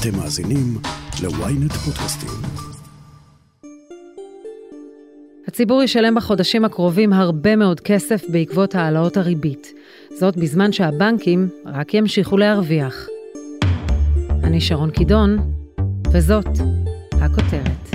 אתם מאזינים ל-ynet פודקאסטים. הציבור ישלם בחודשים הקרובים הרבה מאוד כסף בעקבות העלאות הריבית. זאת בזמן שהבנקים רק ימשיכו להרוויח. אני שרון קידון, וזאת הכותרת.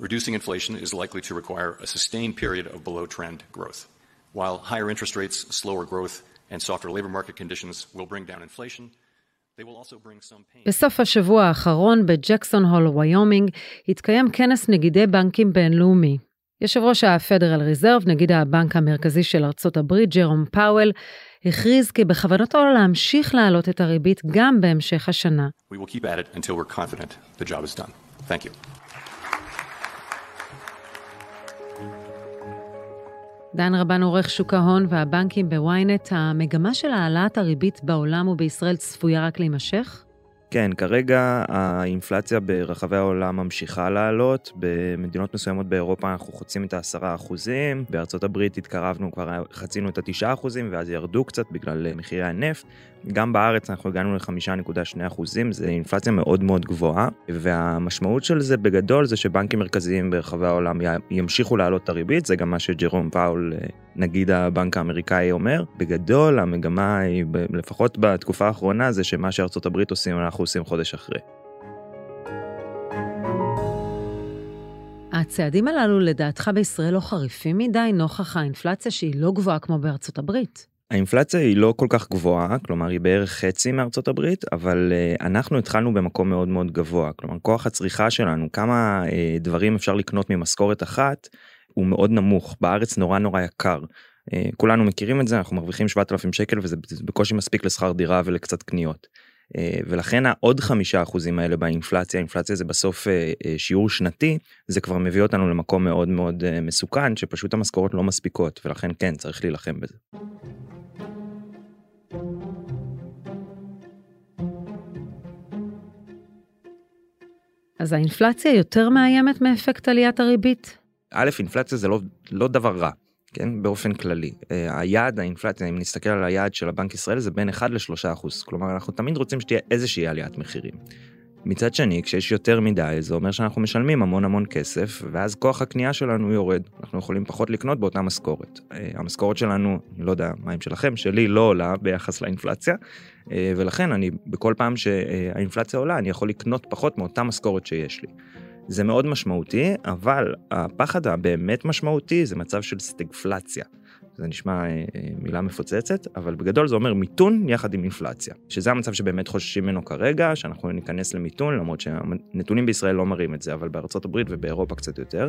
Reducing inflation is likely to require a sustained period of below trend growth. While higher interest rates, slower growth, and softer labor market conditions will bring down inflation, they will also bring some pain. בסוף השבוע האחרון בג'קסון הול, ויומינג, התקיים כנס נגידי בנקים בינלאומי. יושב ראש ה-Federal Reserve, נגיד הבנק המרכזי של ארצות הברית, ג'רום פאוול, הכריז כי בכוונתו להמשיך להעלות את הריבית גם בהמשך השנה. We will keep at it until we're confident the job is done. Thank you. דן רבן עורך שוק ההון והבנקים בוויינט, המגמה של העלאת הריבית בעולם ובישראל צפויה רק להימשך? כן, כרגע האינפלציה ברחבי העולם ממשיכה לעלות, במדינות מסוימות באירופה אנחנו חוצים את העשרה אחוזים, בארצות הברית התקרבנו, כבר חצינו את התשעה אחוזים ואז ירדו קצת בגלל מחירי הנפט. גם בארץ אנחנו הגענו ל-5.2 אחוזים, זו אינפלציה מאוד מאוד גבוהה, והמשמעות של זה בגדול זה שבנקים מרכזיים ברחבי העולם ימשיכו להעלות את הריבית, זה גם מה שג'רום פאול, נגיד הבנק האמריקאי אומר. בגדול המגמה היא, לפחות בתקופה האחרונה, זה שמה שארצות הברית עושים אנחנו עושים חודש אחרי. הצעדים הללו לדעתך בישראל לא חריפים מדי נוכח האינפלציה שהיא לא גבוהה כמו בארצות הברית. האינפלציה היא לא כל כך גבוהה, כלומר היא בערך חצי מארצות הברית, אבל uh, אנחנו התחלנו במקום מאוד מאוד גבוה, כלומר כוח הצריכה שלנו, כמה uh, דברים אפשר לקנות ממשכורת אחת, הוא מאוד נמוך, בארץ נורא נורא יקר. Uh, כולנו מכירים את זה, אנחנו מרוויחים 7,000 שקל וזה בקושי מספיק לשכר דירה ולקצת קניות. ולכן העוד חמישה אחוזים האלה באינפלציה, אינפלציה זה בסוף שיעור שנתי, זה כבר מביא אותנו למקום מאוד מאוד מסוכן, שפשוט המשכורות לא מספיקות, ולכן כן, צריך להילחם בזה. אז האינפלציה יותר מאיימת מאפקט עליית הריבית? א', אינפלציה זה לא, לא דבר רע, כן, באופן כללי. היעד האינפלציה, אם נסתכל על היעד של הבנק ישראל, זה בין 1 ל-3 אחוז. כלומר, אנחנו תמיד רוצים שתהיה איזושהי עליית מחירים. מצד שני, כשיש יותר מדי, זה אומר שאנחנו משלמים המון המון כסף, ואז כוח הקנייה שלנו יורד. אנחנו יכולים פחות לקנות באותה משכורת. המשכורת שלנו, לא יודע מה עם שלכם, שלי לא עולה ביחס לאינפלציה, ולכן אני, בכל פעם שהאינפלציה עולה, אני יכול לקנות פחות מאותה משכורת שיש לי. זה מאוד משמעותי, אבל הפחד הבאמת משמעותי זה מצב של סטגפלציה. זה נשמע אה, מילה מפוצצת, אבל בגדול זה אומר מיתון יחד עם אינפלציה. שזה המצב שבאמת חוששים ממנו כרגע, שאנחנו ניכנס למיתון, למרות שהנתונים בישראל לא מראים את זה, אבל בארצות הברית ובאירופה קצת יותר.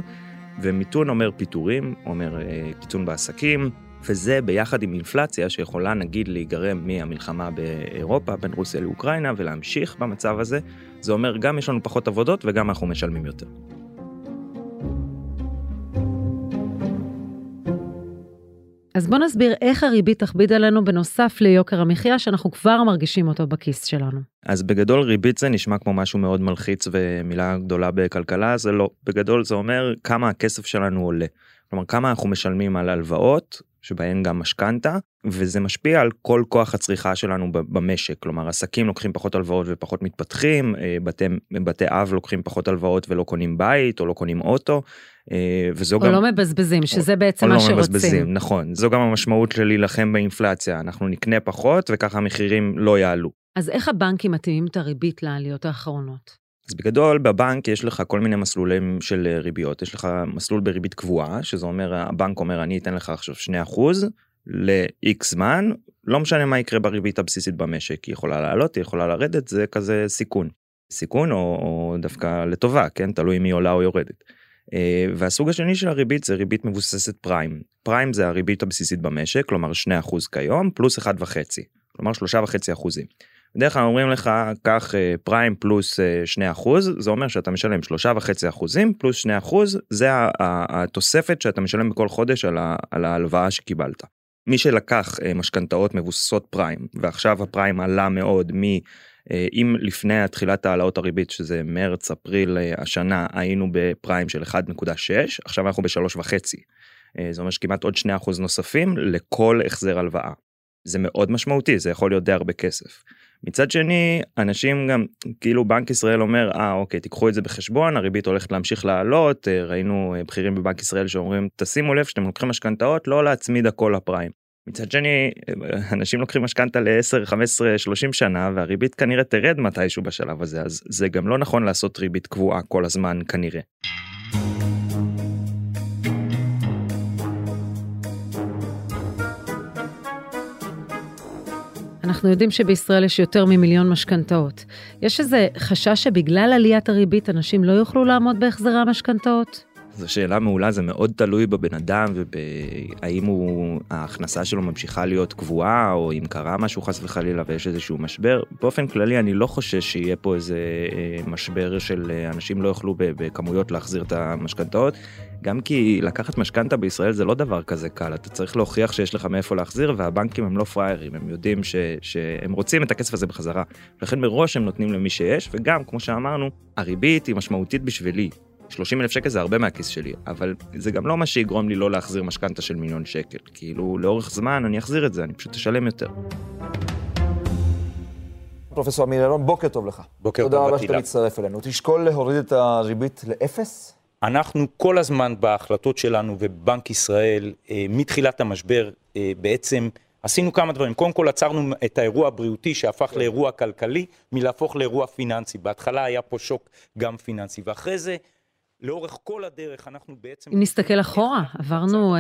ומיתון אומר פיטורים, אומר אה, קיטון בעסקים, וזה ביחד עם אינפלציה שיכולה נגיד להיגרם מהמלחמה באירופה בין רוסיה לאוקראינה ולהמשיך במצב הזה, זה אומר גם יש לנו פחות עבודות וגם אנחנו משלמים יותר. אז בוא נסביר איך הריבית תכביד עלינו בנוסף ליוקר המחיה שאנחנו כבר מרגישים אותו בכיס שלנו. אז בגדול ריבית זה נשמע כמו משהו מאוד מלחיץ ומילה גדולה בכלכלה, זה לא. בגדול זה אומר כמה הכסף שלנו עולה. כלומר כמה אנחנו משלמים על הלוואות שבהן גם משכנתה וזה משפיע על כל כוח הצריכה שלנו במשק כלומר עסקים לוקחים פחות הלוואות ופחות מתפתחים בתי, בתי אב לוקחים פחות הלוואות ולא קונים בית או לא קונים אוטו. וזו או גם... לא מבזבזים שזה או, בעצם מה לא שרוצים. מבזבזים, נכון זו גם המשמעות של להילחם באינפלציה אנחנו נקנה פחות וככה המחירים לא יעלו. אז איך הבנקים מתאימים את הריבית לעליות האחרונות? אז בגדול בבנק יש לך כל מיני מסלולים של ריביות. יש לך מסלול בריבית קבועה שזה אומר הבנק אומר אני אתן לך עכשיו 2% ל-X זמן. לא משנה מה יקרה בריבית הבסיסית במשק היא יכולה לעלות היא יכולה לרדת זה כזה סיכון. סיכון או, או דווקא לטובה כן? תלוי אם היא עולה או יורדת. והסוג השני של הריבית זה ריבית מבוססת פריים. פריים זה הריבית הבסיסית במשק כלומר 2% כיום פלוס 1.5 כלומר 3.5 אחוזים. בדרך כלל אומרים לך קח פריים פלוס 2 אחוז זה אומר שאתה משלם שלושה וחצי אחוזים פלוס 2 אחוז זה התוספת שאתה משלם בכל חודש על ההלוואה שקיבלת. מי שלקח משכנתאות מבוססות פריים ועכשיו הפריים עלה מאוד מ... אם לפני תחילת העלאות הריבית שזה מרץ אפריל השנה היינו בפריים של 1.6 עכשיו אנחנו בשלוש וחצי. זה אומר שכמעט עוד 2% נוספים לכל החזר הלוואה. זה מאוד משמעותי, זה יכול להיות די הרבה כסף. מצד שני, אנשים גם, כאילו בנק ישראל אומר, אה אוקיי, תיקחו את זה בחשבון, הריבית הולכת להמשיך לעלות, ראינו בכירים בבנק ישראל שאומרים, תשימו לב שאתם לוקחים משכנתאות, לא להצמיד הכל לפריים. מצד שני אנשים לוקחים משכנתה ל-10, 15, 30 שנה והריבית כנראה תרד מתישהו בשלב הזה אז זה גם לא נכון לעשות ריבית קבועה כל הזמן כנראה. אנחנו יודעים שבישראל יש יותר ממיליון משכנתאות. יש איזה חשש שבגלל עליית הריבית אנשים לא יוכלו לעמוד בהחזרי המשכנתאות? זו שאלה מעולה, זה מאוד תלוי בבן אדם והאם הוא, ההכנסה שלו ממשיכה להיות קבועה, או אם קרה משהו חס וחלילה ויש איזשהו משבר. באופן כללי אני לא חושש שיהיה פה איזה אה, משבר של אה, אנשים לא יוכלו בכמויות להחזיר את המשכנתאות. גם כי לקחת משכנתה בישראל זה לא דבר כזה קל, אתה צריך להוכיח שיש לך מאיפה להחזיר והבנקים הם לא פראיירים, הם יודעים ש, שהם רוצים את הכסף הזה בחזרה. לכן מראש הם נותנים למי שיש, וגם, כמו שאמרנו, הריבית היא משמעותית בשבילי. 30 אלף שקל זה הרבה מהכיס שלי, אבל זה גם לא מה שיגרום לי לא להחזיר משכנתה של מיליון שקל. כאילו, לאורך זמן אני אחזיר את זה, אני פשוט אשלם יותר. פרופסור אמיר אלון, בוקר טוב לך. בוקר טוב, תודה רבה שאתה מצטרף אלינו. תשקול להוריד את הריבית לאפס? אנחנו כל הזמן בהחלטות שלנו ובנק ישראל, אה, מתחילת המשבר, אה, בעצם עשינו כמה דברים. קודם כל עצרנו את האירוע הבריאותי שהפך לאירוע כלכלי, מלהפוך לאירוע פיננסי. בהתחלה היה פה שוק גם פיננסי, ואחרי זה לאורך כל הדרך אנחנו בעצם... אם נסתכל אחורה, עברנו uh,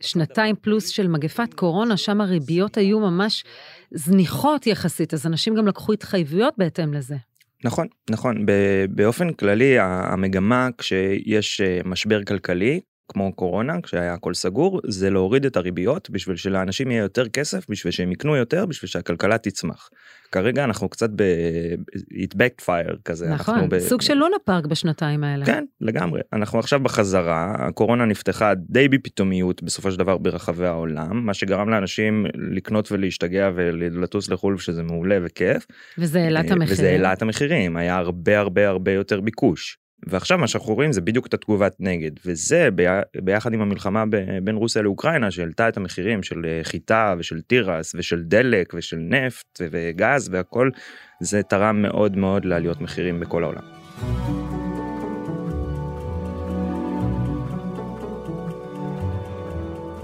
שנתיים פלוס של מגפת קורונה, שם הריביות היו ממש זניחות יחסית, אז אנשים גם לקחו התחייבויות בהתאם לזה. נכון, נכון. באופן כללי, המגמה כשיש אה, משבר כלכלי, כמו קורונה כשהיה הכל סגור זה להוריד את הריביות בשביל שלאנשים יהיה יותר כסף בשביל שהם יקנו יותר בשביל שהכלכלה תצמח. כרגע אנחנו קצת ב... it backfire כזה. נכון, ב... סוג של לונה פארק בשנתיים האלה. כן, לגמרי. אנחנו עכשיו בחזרה, הקורונה נפתחה די בפתאומיות בסופו של דבר ברחבי העולם, מה שגרם לאנשים לקנות ולהשתגע ולטוס לחו"ל שזה מעולה וכיף. וזה העלה את המחירים. וזה העלה את המחירים, היה הרבה הרבה הרבה יותר ביקוש. ועכשיו מה שאנחנו רואים זה בדיוק את התגובת נגד וזה ביחד עם המלחמה בין רוסיה לאוקראינה שהעלתה את המחירים של אה, חיטה ושל תירס ושל דלק ושל נפט וגז והכל זה תרם מאוד מאוד לעליות מחירים בכל העולם.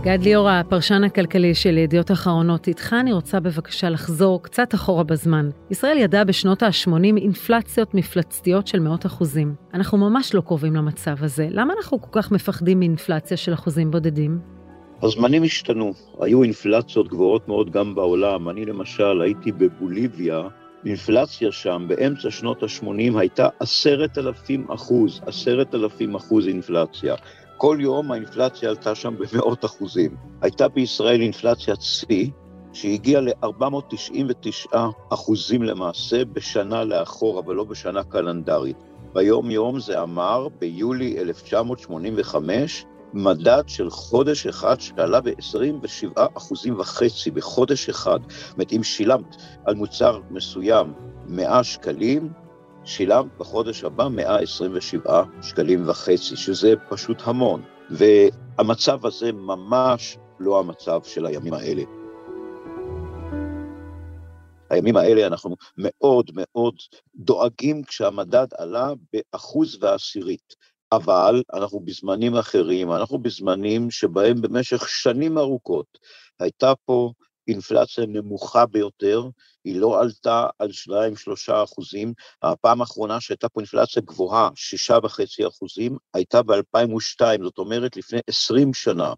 גד ליאור, הפרשן הכלכלי של ידיעות אחרונות, איתך אני רוצה בבקשה לחזור קצת אחורה בזמן. ישראל ידעה בשנות ה-80 אינפלציות מפלצתיות של מאות אחוזים. אנחנו ממש לא קרובים למצב הזה. למה אנחנו כל כך מפחדים מאינפלציה של אחוזים בודדים? הזמנים השתנו, היו אינפלציות גבוהות מאוד גם בעולם. אני למשל הייתי בבוליביה, אינפלציה שם באמצע שנות ה-80 הייתה עשרת אלפים אחוז, עשרת אלפים אחוז אינפלציה. כל יום האינפלציה עלתה שם במאות אחוזים. הייתה בישראל אינפלציית שיא, שהגיעה ל-499 אחוזים למעשה בשנה לאחור, אבל לא בשנה קלנדרית. ביום יום זה אמר, ביולי 1985, מדד של חודש אחד שעלה ב-27 אחוזים וחצי בחודש אחד. זאת אומרת, אם שילמת על מוצר מסוים 100 שקלים, שילמת בחודש הבא 127 שקלים וחצי, שזה פשוט המון. והמצב הזה ממש לא המצב של הימים האלה. הימים האלה אנחנו מאוד מאוד דואגים כשהמדד עלה באחוז ועשירית. אבל אנחנו בזמנים אחרים, אנחנו בזמנים שבהם במשך שנים ארוכות הייתה פה אינפלציה נמוכה ביותר, היא לא עלתה על 2-3 אחוזים, הפעם האחרונה שהייתה פה אינפלציה גבוהה, 6.5 אחוזים, הייתה ב-2002, זאת אומרת לפני 20 שנה,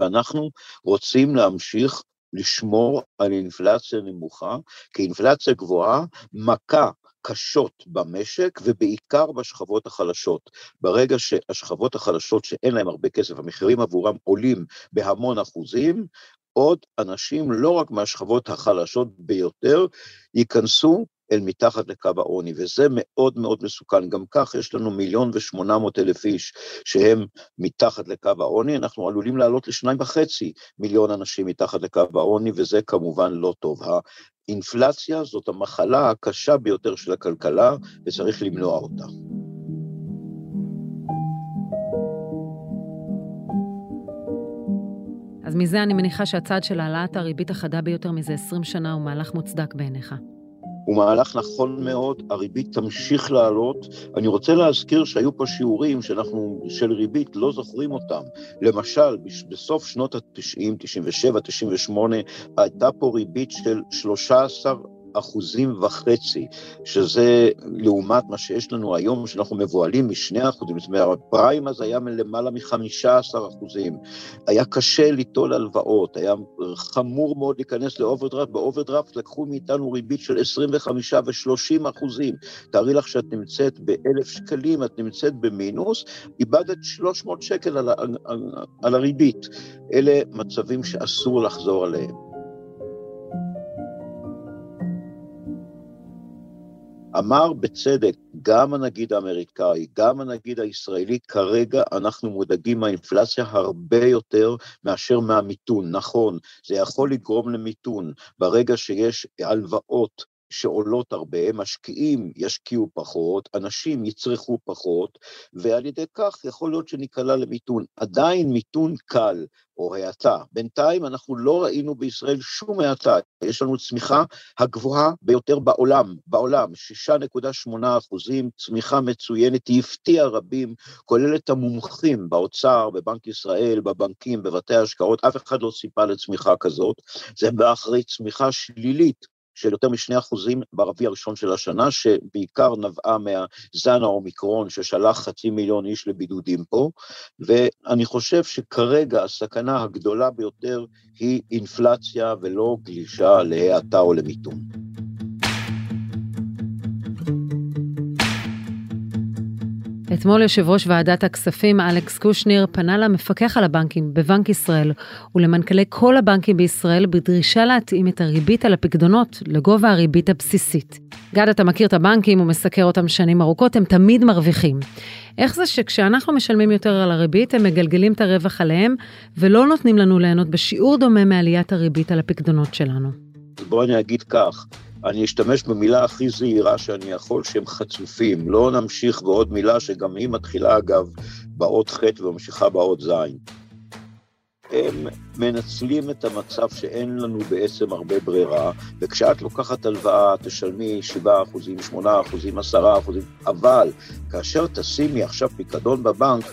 ואנחנו רוצים להמשיך לשמור על אינפלציה נמוכה, כי אינפלציה גבוהה מכה קשות במשק ובעיקר בשכבות החלשות. ברגע שהשכבות החלשות שאין להן הרבה כסף, המחירים עבורם עולים בהמון אחוזים, עוד אנשים, לא רק מהשכבות החלשות ביותר, ייכנסו אל מתחת לקו העוני, וזה מאוד מאוד מסוכן. גם כך יש לנו מיליון ושמונה מאות אלף איש שהם מתחת לקו העוני, אנחנו עלולים לעלות לשניים וחצי מיליון אנשים מתחת לקו העוני, וזה כמובן לא טוב. האינפלציה זאת המחלה הקשה ביותר של הכלכלה, וצריך למנוע אותה. אז מזה אני מניחה שהצעד של העלאת הריבית החדה ביותר מזה 20 שנה הוא מהלך מוצדק בעיניך. הוא מהלך נכון מאוד, הריבית תמשיך לעלות. אני רוצה להזכיר שהיו פה שיעורים שאנחנו, של ריבית, לא זוכרים אותם. למשל, בסוף שנות ה-90, 97, 98, הייתה פה ריבית של 13 אחוזים וחצי, שזה לעומת מה שיש לנו היום, שאנחנו מבוהלים משני אחוזים, זאת אומרת, הפריים אז היה למעלה מחמישה עשר אחוזים. היה קשה ליטול הלוואות, היה חמור מאוד להיכנס לאוברדרפט, באוברדרפט לקחו מאיתנו ריבית של 25 ו-30 אחוזים. תארי לך שאת נמצאת באלף שקלים, את נמצאת במינוס, איבדת 300 שקל על, על, על הריבית. אלה מצבים שאסור לחזור עליהם. אמר בצדק גם הנגיד האמריקאי, גם הנגיד הישראלי, כרגע אנחנו מודאגים מהאינפלציה הרבה יותר מאשר מהמיתון. נכון, זה יכול לגרום למיתון. ברגע שיש הלוואות שעולות הרבה, משקיעים ישקיעו פחות, אנשים יצרכו פחות, ועל ידי כך יכול להיות שניקלע למיתון. עדיין מיתון קל, או האטה. בינתיים אנחנו לא ראינו בישראל שום האטה. יש לנו צמיחה הגבוהה ביותר בעולם, בעולם, 6.8 אחוזים, צמיחה מצוינת, היא הפתיעה רבים, כולל את המומחים באוצר, בבנק ישראל, בבנקים, בבתי ההשקעות, אף אחד לא ציפה לצמיחה כזאת. זה בא אחרי צמיחה שלילית של יותר משני אחוזים ברביע הראשון של השנה, שבעיקר נבעה מהזן האומיקרון ששלח חצי מיליון איש לבידודים פה, ואני חושב שכרגע הסכנה הגדולה ביותר היא אינפלציה ולא גלישה להאטה או למיתון. אתמול יושב ראש ועדת הכספים אלכס קושניר פנה למפקח על הבנקים בבנק ישראל ולמנכ"לי כל הבנקים בישראל בדרישה להתאים את הריבית על הפקדונות לגובה הריבית הבסיסית. גד, אתה מכיר את הבנקים ומסקר אותם שנים ארוכות, הם תמיד מרוויחים. איך זה שכשאנחנו משלמים יותר על הריבית, הם מגלגלים את הרווח עליהם ולא נותנים לנו ליהנות בשיעור דומה מעליית הריבית על הפקדונות שלנו? בוא אני אגיד כך, אני אשתמש במילה הכי זהירה שאני יכול, שהם חצופים. לא נמשיך בעוד מילה שגם היא מתחילה, אגב, באות ח' וממשיכה באות ז'. הם מנצלים את המצב שאין לנו בעצם הרבה ברירה, וכשאת לוקחת הלוואה, תשלמי 7 אחוזים, 8 אחוזים, 10 אחוזים, אבל כאשר תשימי עכשיו פיקדון בבנק,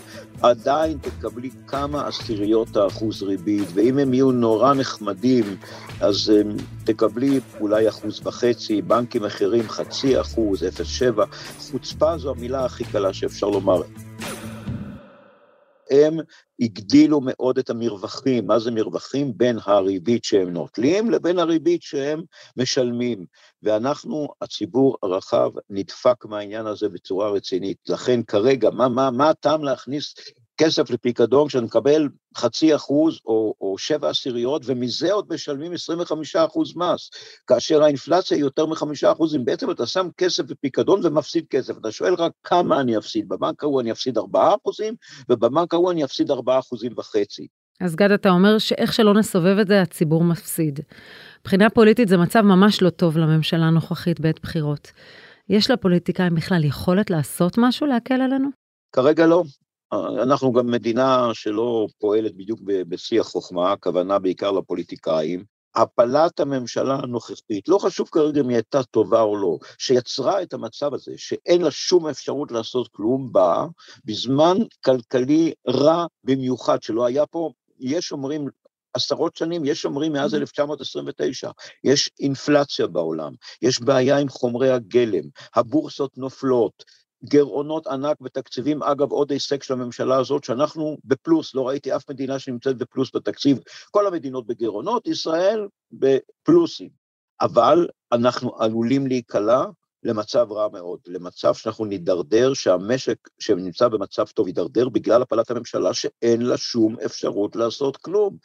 עדיין תקבלי כמה עשיריות האחוז ריבית, ואם הם יהיו נורא נחמדים, אז um, תקבלי אולי אחוז וחצי, בנקים אחרים חצי אחוז, 0.7, חוצפה זו המילה הכי קלה שאפשר לומר. הם הגדילו מאוד את המרווחים, מה זה מרווחים? בין הריבית שהם נוטלים לבין הריבית שהם משלמים. ואנחנו, הציבור הרחב, נדפק מהעניין הזה בצורה רצינית. לכן כרגע, מה, מה, מה הטעם להכניס כסף לפיקדון כשאני מקבל חצי אחוז או, או שבע עשיריות, ומזה עוד משלמים 25 אחוז מס, כאשר האינפלציה היא יותר מחמישה אחוזים. בעצם אתה שם כסף בפיקדון ומפסיד כסף. אתה שואל רק כמה אני אפסיד. בבנק ההוא אני אפסיד ארבעה אחוזים, ובבנק ההוא אני אפסיד ארבעה אחוזים וחצי. אז גד, אתה אומר שאיך שלא נסובב את זה, הציבור מפסיד. מבחינה פוליטית זה מצב ממש לא טוב לממשלה הנוכחית בעת בחירות. יש לפוליטיקאים בכלל יכולת לעשות משהו להקל עלינו? כרגע לא. אנחנו גם מדינה שלא פועלת בדיוק בשיא החוכמה, הכוונה בעיקר לפוליטיקאים. הפלת הממשלה הנוכחית, לא חשוב כרגע אם היא הייתה טובה או לא, שיצרה את המצב הזה, שאין לה שום אפשרות לעשות כלום, באה בזמן כלכלי רע במיוחד, שלא היה פה, יש אומרים עשרות שנים, יש אומרים מאז 1929, יש אינפלציה בעולם, יש בעיה עם חומרי הגלם, הבורסות נופלות, גירעונות ענק בתקציבים, אגב עוד הישג של הממשלה הזאת שאנחנו בפלוס, לא ראיתי אף מדינה שנמצאת בפלוס בתקציב, כל המדינות בגירעונות, ישראל בפלוסים, אבל אנחנו עלולים להיקלע למצב רע מאוד, למצב שאנחנו נידרדר, שהמשק שנמצא במצב טוב יידרדר בגלל הפלת הממשלה שאין לה שום אפשרות לעשות כלום.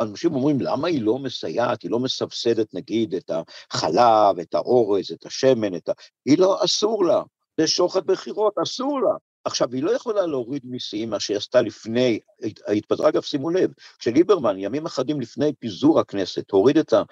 אנשים אומרים, למה היא לא מסייעת, היא לא מסבסדת נגיד את החלב, את האורז, את השמן, את ה... היא לא, אסור לה. זה שוחד בחירות, אסור לה. עכשיו, היא לא יכולה להוריד מיסים, מה שהיא עשתה לפני, התפטרה, אגב, שימו לב, כשליברמן, ימים אחדים לפני פיזור הכנסת, הוריד את, ה,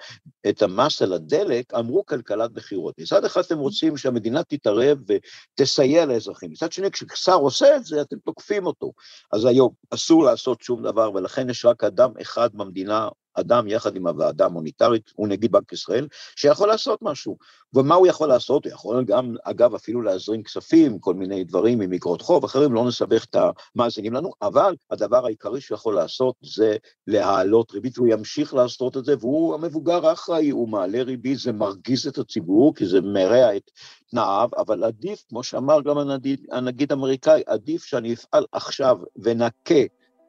את המס על הדלק, אמרו כלכלת בחירות. מצד אחד אתם רוצים שהמדינה תתערב ותסייע לאזרחים, מצד שני, כששר עושה את זה, אתם תוקפים אותו. אז היום אסור לעשות שום דבר, ולכן יש רק אדם אחד במדינה, אדם יחד עם הוועדה המוניטרית, הוא נגיד בנק ישראל, שיכול לעשות משהו. ומה הוא יכול לעשות? הוא יכול גם, אגב, אפילו להזרים כספים, כל מיני דברים עם אגרות חוב, אחרים, לא נסבך את המאזינים לנו, אבל הדבר העיקרי שהוא יכול לעשות זה להעלות ריבית, והוא ימשיך לעשות את זה, והוא המבוגר האחראי, הוא מעלה ריבית, זה מרגיז את הציבור, כי זה מרע את תנאיו, אבל עדיף, כמו שאמר גם הנגיד, האמריקאי, עדיף שאני אפעל עכשיו ונקה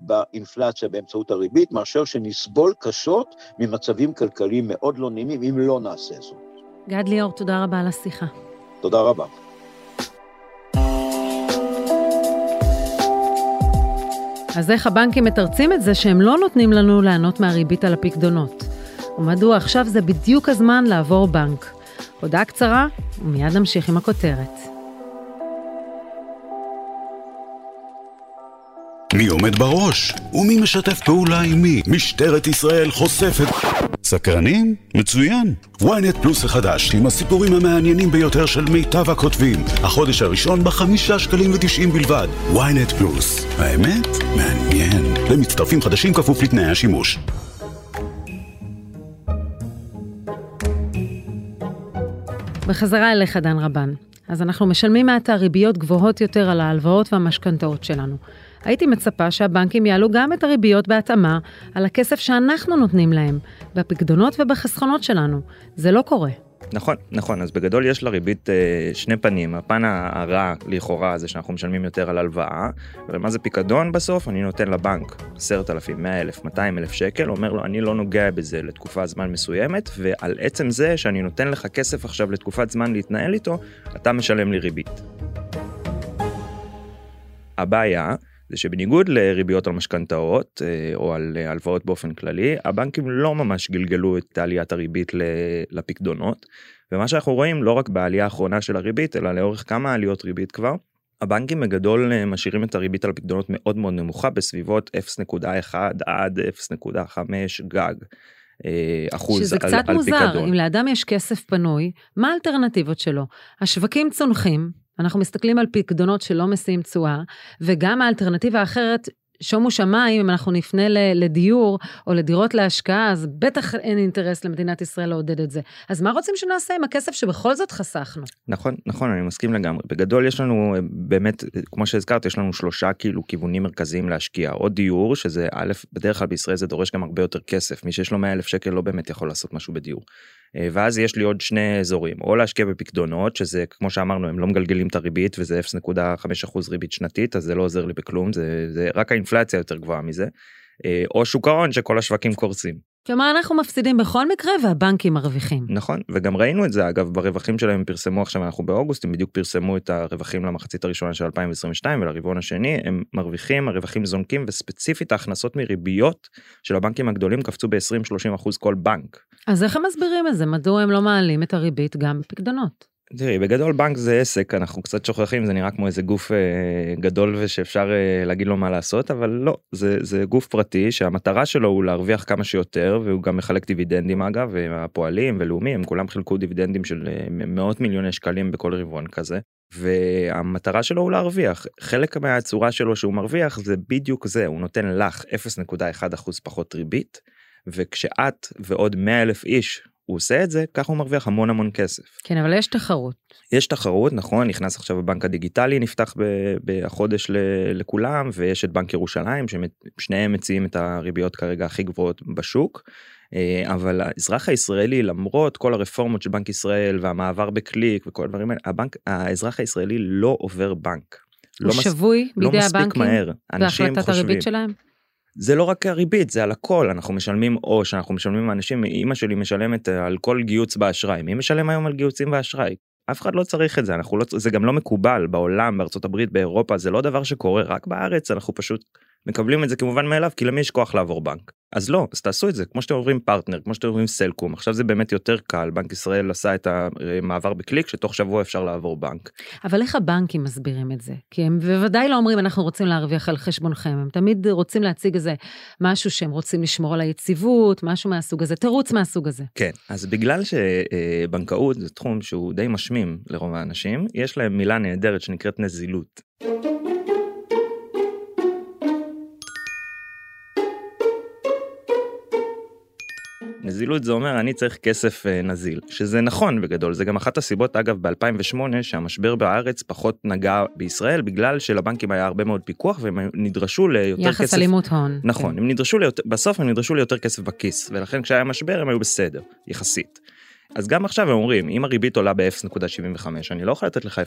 באינפלציה באמצעות הריבית, מאשר שנסבול קשות ממצבים כלכליים מאוד לא נעימים, אם לא נעשה זאת. גד ליאור, תודה רבה על השיחה. תודה רבה. אז איך הבנקים מתרצים את זה שהם לא נותנים לנו ליהנות מהריבית על הפקדונות? ומדוע עכשיו זה בדיוק הזמן לעבור בנק? הודעה קצרה, ומיד נמשיך עם הכותרת. מי עומד בראש? ומי משתף פעולה עם מי? משטרת ישראל חושפת... סקרנים? מצוין. ynet פלוס החדש, עם הסיפורים המעניינים ביותר של מיטב הכותבים. החודש הראשון בחמישה שקלים ותשעים בלבד. ynet פלוס. האמת? מעניין. למצטרפים חדשים כפוף לתנאי השימוש. בחזרה אליך, דן רבן. אז אנחנו משלמים מעתה ריביות גבוהות יותר על ההלוואות והמשכנתאות שלנו. הייתי מצפה שהבנקים יעלו גם את הריביות בהתאמה על הכסף שאנחנו נותנים להם, בפקדונות ובחסכונות שלנו. זה לא קורה. נכון, נכון, אז בגדול יש לריבית אה, שני פנים, הפן הרע לכאורה זה שאנחנו משלמים יותר על הלוואה, אבל מה זה פיקדון בסוף? אני נותן לבנק 10,000, 100,000, 200,000 שקל, אומר לו אני לא נוגע בזה לתקופה זמן מסוימת, ועל עצם זה שאני נותן לך כסף עכשיו לתקופת זמן להתנהל איתו, אתה משלם לי ריבית. הבעיה זה שבניגוד לריביות על משכנתאות אה, או על אה, הלוואות באופן כללי, הבנקים לא ממש גלגלו את עליית הריבית לפקדונות. ומה שאנחנו רואים לא רק בעלייה האחרונה של הריבית, אלא לאורך כמה עליות ריבית כבר, הבנקים בגדול אה, משאירים את הריבית על פקדונות מאוד מאוד נמוכה בסביבות 0.1 עד 0.5 גג. אחוז שזה על, קצת על מוזר, פיקדון. אם לאדם יש כסף פנוי, מה האלטרנטיבות שלו? השווקים צונחים, אנחנו מסתכלים על פקדונות שלא משיאים תשואה, וגם האלטרנטיבה האחרת, שומו שמיים, אם אנחנו נפנה לדיור או לדירות להשקעה, אז בטח אין אינטרס למדינת ישראל לעודד את זה. אז מה רוצים שנעשה עם הכסף שבכל זאת חסכנו? נכון, נכון, אני מסכים לגמרי. בגדול יש לנו באמת, כמו שהזכרת, יש לנו שלושה כאילו כיוונים מרכזיים להשקיע. או דיור, שזה א', בדרך כלל בישראל זה דורש גם הרבה יותר כסף. מי שיש לו 100 אלף שקל לא באמת יכול לעשות משהו בדיור. ואז יש לי עוד שני אזורים, או להשקיע בפקדונות, שזה כמו שאמרנו, הם לא מגלגלים את הריבית וזה 0.5% ריבית שנתית, אז זה לא עוזר לי בכלום, זה, זה רק האינפלציה יותר גבוהה מזה. או שוק ההון שכל השווקים קורסים. כלומר, אנחנו מפסידים בכל מקרה והבנקים מרוויחים. נכון, וגם ראינו את זה אגב ברווחים שלהם הם פרסמו עכשיו אנחנו באוגוסט הם בדיוק פרסמו את הרווחים למחצית הראשונה של 2022 ולרבעון השני הם מרוויחים הרווחים זונקים וספציפית ההכנסות מריביות של הבנקים הגדולים קפצו ב-20-30 אחוז כל בנק. אז איך הם מסבירים את זה? מדוע הם לא מעלים את הריבית גם בפקדונות? תראי, בגדול בנק זה עסק, אנחנו קצת שוכחים, זה נראה כמו איזה גוף אה, גדול ושאפשר אה, להגיד לו מה לעשות, אבל לא, זה, זה גוף פרטי שהמטרה שלו הוא להרוויח כמה שיותר, והוא גם מחלק דיבידנדים אגב, הפועלים ולאומי, הם כולם חילקו דיבידנדים של אה, מאות מיליוני שקלים בכל רבעון כזה. והמטרה שלו הוא להרוויח חלק מהצורה שלו שהוא מרוויח זה בדיוק זה הוא נותן לך 0.1% פחות ריבית וכשאת ועוד 100 אלף איש הוא עושה את זה ככה הוא מרוויח המון המון כסף. כן אבל יש תחרות. יש תחרות נכון נכנס עכשיו הבנק הדיגיטלי נפתח בחודש לכולם ויש את בנק ירושלים ששניהם מציעים את הריביות כרגע הכי גבוהות בשוק. אבל האזרח הישראלי למרות כל הרפורמות של בנק ישראל והמעבר בקליק וכל הדברים האלה הבנק האזרח הישראלי לא עובר בנק. הוא לא שבוי מס... בידי לא הבנקים מהר. בהחלטת הריבית שלהם? זה לא רק הריבית זה על הכל. אנחנו משלמים או שאנחנו משלמים לאנשים אמא שלי משלמת על כל גיהוץ באשראי. מי משלם היום על גיהוצים באשראי? אף אחד לא צריך את זה אנחנו לא זה גם לא מקובל בעולם בארצות הברית באירופה זה לא דבר שקורה רק בארץ אנחנו פשוט מקבלים את זה כמובן מאליו כי למי יש כוח לעבור בנק אז לא, אז תעשו את זה, כמו שאתם אומרים פרטנר, כמו שאתם אומרים סלקום, עכשיו זה באמת יותר קל, בנק ישראל עשה את המעבר בקליק, שתוך שבוע אפשר לעבור בנק. אבל איך הבנקים מסבירים את זה? כי הם בוודאי לא אומרים, אנחנו רוצים להרוויח על חשבונכם, הם תמיד רוצים להציג איזה משהו שהם רוצים לשמור על היציבות, משהו מהסוג הזה, תירוץ מהסוג הזה. כן, אז בגלל שבנקאות זה תחום שהוא די משמים לרוב האנשים, יש להם מילה נהדרת שנקראת נזילות. נזילות זה אומר אני צריך כסף אה, נזיל, שזה נכון בגדול, זה גם אחת הסיבות אגב ב-2008 שהמשבר בארץ פחות נגע בישראל בגלל שלבנקים היה הרבה מאוד פיקוח והם נדרשו ליותר יחס כסף. יחס אלימות הון. נכון, כן. הם נדרשו ליותר, בסוף הם נדרשו ליותר כסף בכיס, ולכן כשהיה משבר הם היו בסדר, יחסית. אז גם עכשיו הם אומרים, אם הריבית עולה ב-0.75, אני לא יכול לתת לך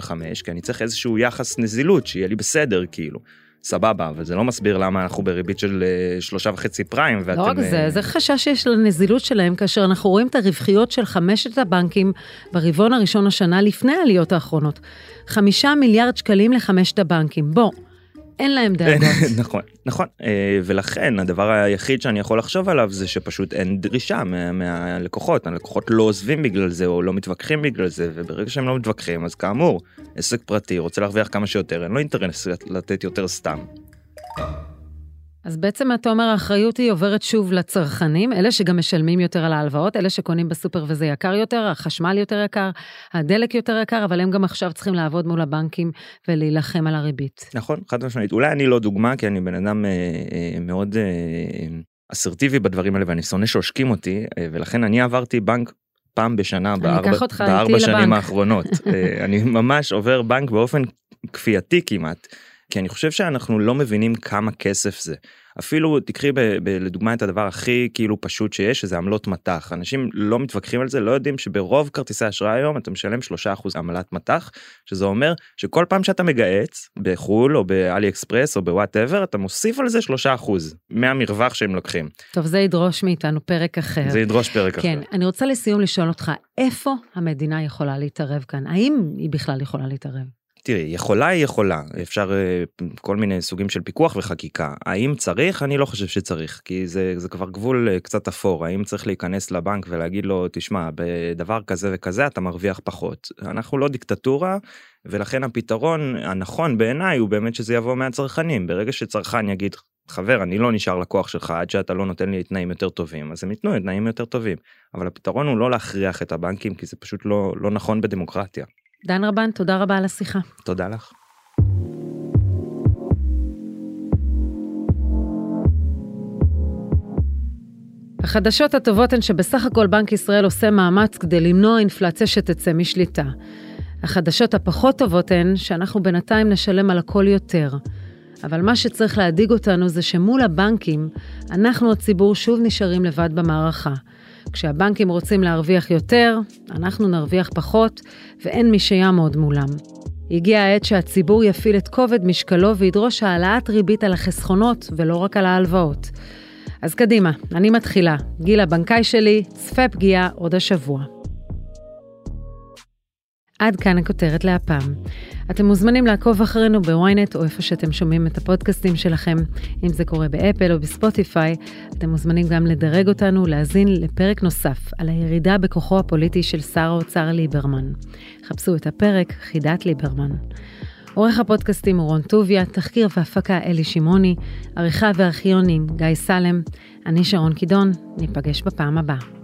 0.75, כי אני צריך איזשהו יחס נזילות, שיהיה לי בסדר, כאילו. סבבה, אבל זה לא מסביר למה אנחנו בריבית של אה, שלושה וחצי פריים, ואתם... לא רק זה, אה, זה חשש שיש לנזילות שלהם, כאשר אנחנו רואים את הרווחיות של חמשת הבנקים ברבעון הראשון השנה לפני העליות האחרונות. חמישה מיליארד שקלים לחמשת הבנקים. בוא, אין להם דאגות. נכון, נכון, אה, ולכן הדבר היחיד שאני יכול לחשוב עליו זה שפשוט אין דרישה מה, מהלקוחות, הלקוחות לא עוזבים בגלל זה או לא מתווכחים בגלל זה, וברגע שהם לא מתווכחים אז כאמור, עסק פרטי רוצה להרוויח כמה שיותר, אין לו אינטרנס לתת יותר סתם. אז בעצם אתה אומר האחריות היא עוברת שוב לצרכנים, אלה שגם משלמים יותר על ההלוואות, אלה שקונים בסופר וזה יקר יותר, החשמל יותר יקר, הדלק יותר יקר, אבל הם גם עכשיו צריכים לעבוד מול הבנקים ולהילחם על הריבית. נכון, חד משמעית. אולי אני לא דוגמה, כי אני בן אדם אה, אה, מאוד אה, אסרטיבי בדברים האלה ואני שונא שעושקים אותי, אה, ולכן אני עברתי בנק פעם בשנה בארבע, בארבע שנים לבנק. האחרונות. אה, אני ממש עובר בנק באופן כפייתי כמעט. כי אני חושב שאנחנו לא מבינים כמה כסף זה. אפילו תקחי ב, ב, לדוגמה את הדבר הכי כאילו פשוט שיש שזה עמלות מטח אנשים לא מתווכחים על זה לא יודעים שברוב כרטיסי אשראי היום אתה משלם 3% עמלת מט"ח שזה אומר שכל פעם שאתה מגהץ בחו"ל או ב-AliExpress או ב-whatever אתה מוסיף על זה 3% מהמרווח שהם לוקחים. טוב זה ידרוש מאיתנו פרק אחר. זה ידרוש פרק כן, אחר. כן אני רוצה לסיום לשאול אותך איפה המדינה יכולה להתערב כאן האם היא בכלל יכולה להתערב. תראי, יכולה היא יכולה, אפשר אה, כל מיני סוגים של פיקוח וחקיקה. האם צריך? אני לא חושב שצריך, כי זה, זה כבר גבול אה, קצת אפור. האם צריך להיכנס לבנק ולהגיד לו, תשמע, בדבר כזה וכזה אתה מרוויח פחות. אנחנו לא דיקטטורה, ולכן הפתרון הנכון בעיניי הוא באמת שזה יבוא מהצרכנים. ברגע שצרכן יגיד, חבר, אני לא נשאר לקוח שלך עד שאתה לא נותן לי תנאים יותר טובים, אז הם ייתנו תנאים יותר טובים. אבל הפתרון הוא לא להכריח את הבנקים, כי זה פשוט לא, לא נכון בדמוקרטיה. דן רבן, תודה רבה על השיחה. תודה לך. החדשות הטובות הן שבסך הכל בנק ישראל עושה מאמץ כדי למנוע אינפלציה שתצא משליטה. החדשות הפחות טובות הן שאנחנו בינתיים נשלם על הכל יותר. אבל מה שצריך להדאיג אותנו זה שמול הבנקים, אנחנו הציבור שוב נשארים לבד במערכה. כשהבנקים רוצים להרוויח יותר, אנחנו נרוויח פחות, ואין מי שיעמוד מולם. הגיעה העת שהציבור יפעיל את כובד משקלו וידרוש העלאת ריבית על החסכונות ולא רק על ההלוואות. אז קדימה, אני מתחילה. גיל הבנקאי שלי, צפה פגיעה עוד השבוע. עד כאן הכותרת להפעם. אתם מוזמנים לעקוב אחרינו בוויינט או איפה שאתם שומעים את הפודקאסטים שלכם. אם זה קורה באפל או בספוטיפיי, אתם מוזמנים גם לדרג אותנו, להאזין לפרק נוסף על הירידה בכוחו הפוליטי של שר האוצר ליברמן. חפשו את הפרק חידת ליברמן. עורך הפודקאסטים הוא רון טוביה, תחקיר והפקה אלי שמעוני, עריכה וארכיונים גיא סלם, אני שרון קידון, ניפגש בפעם הבאה.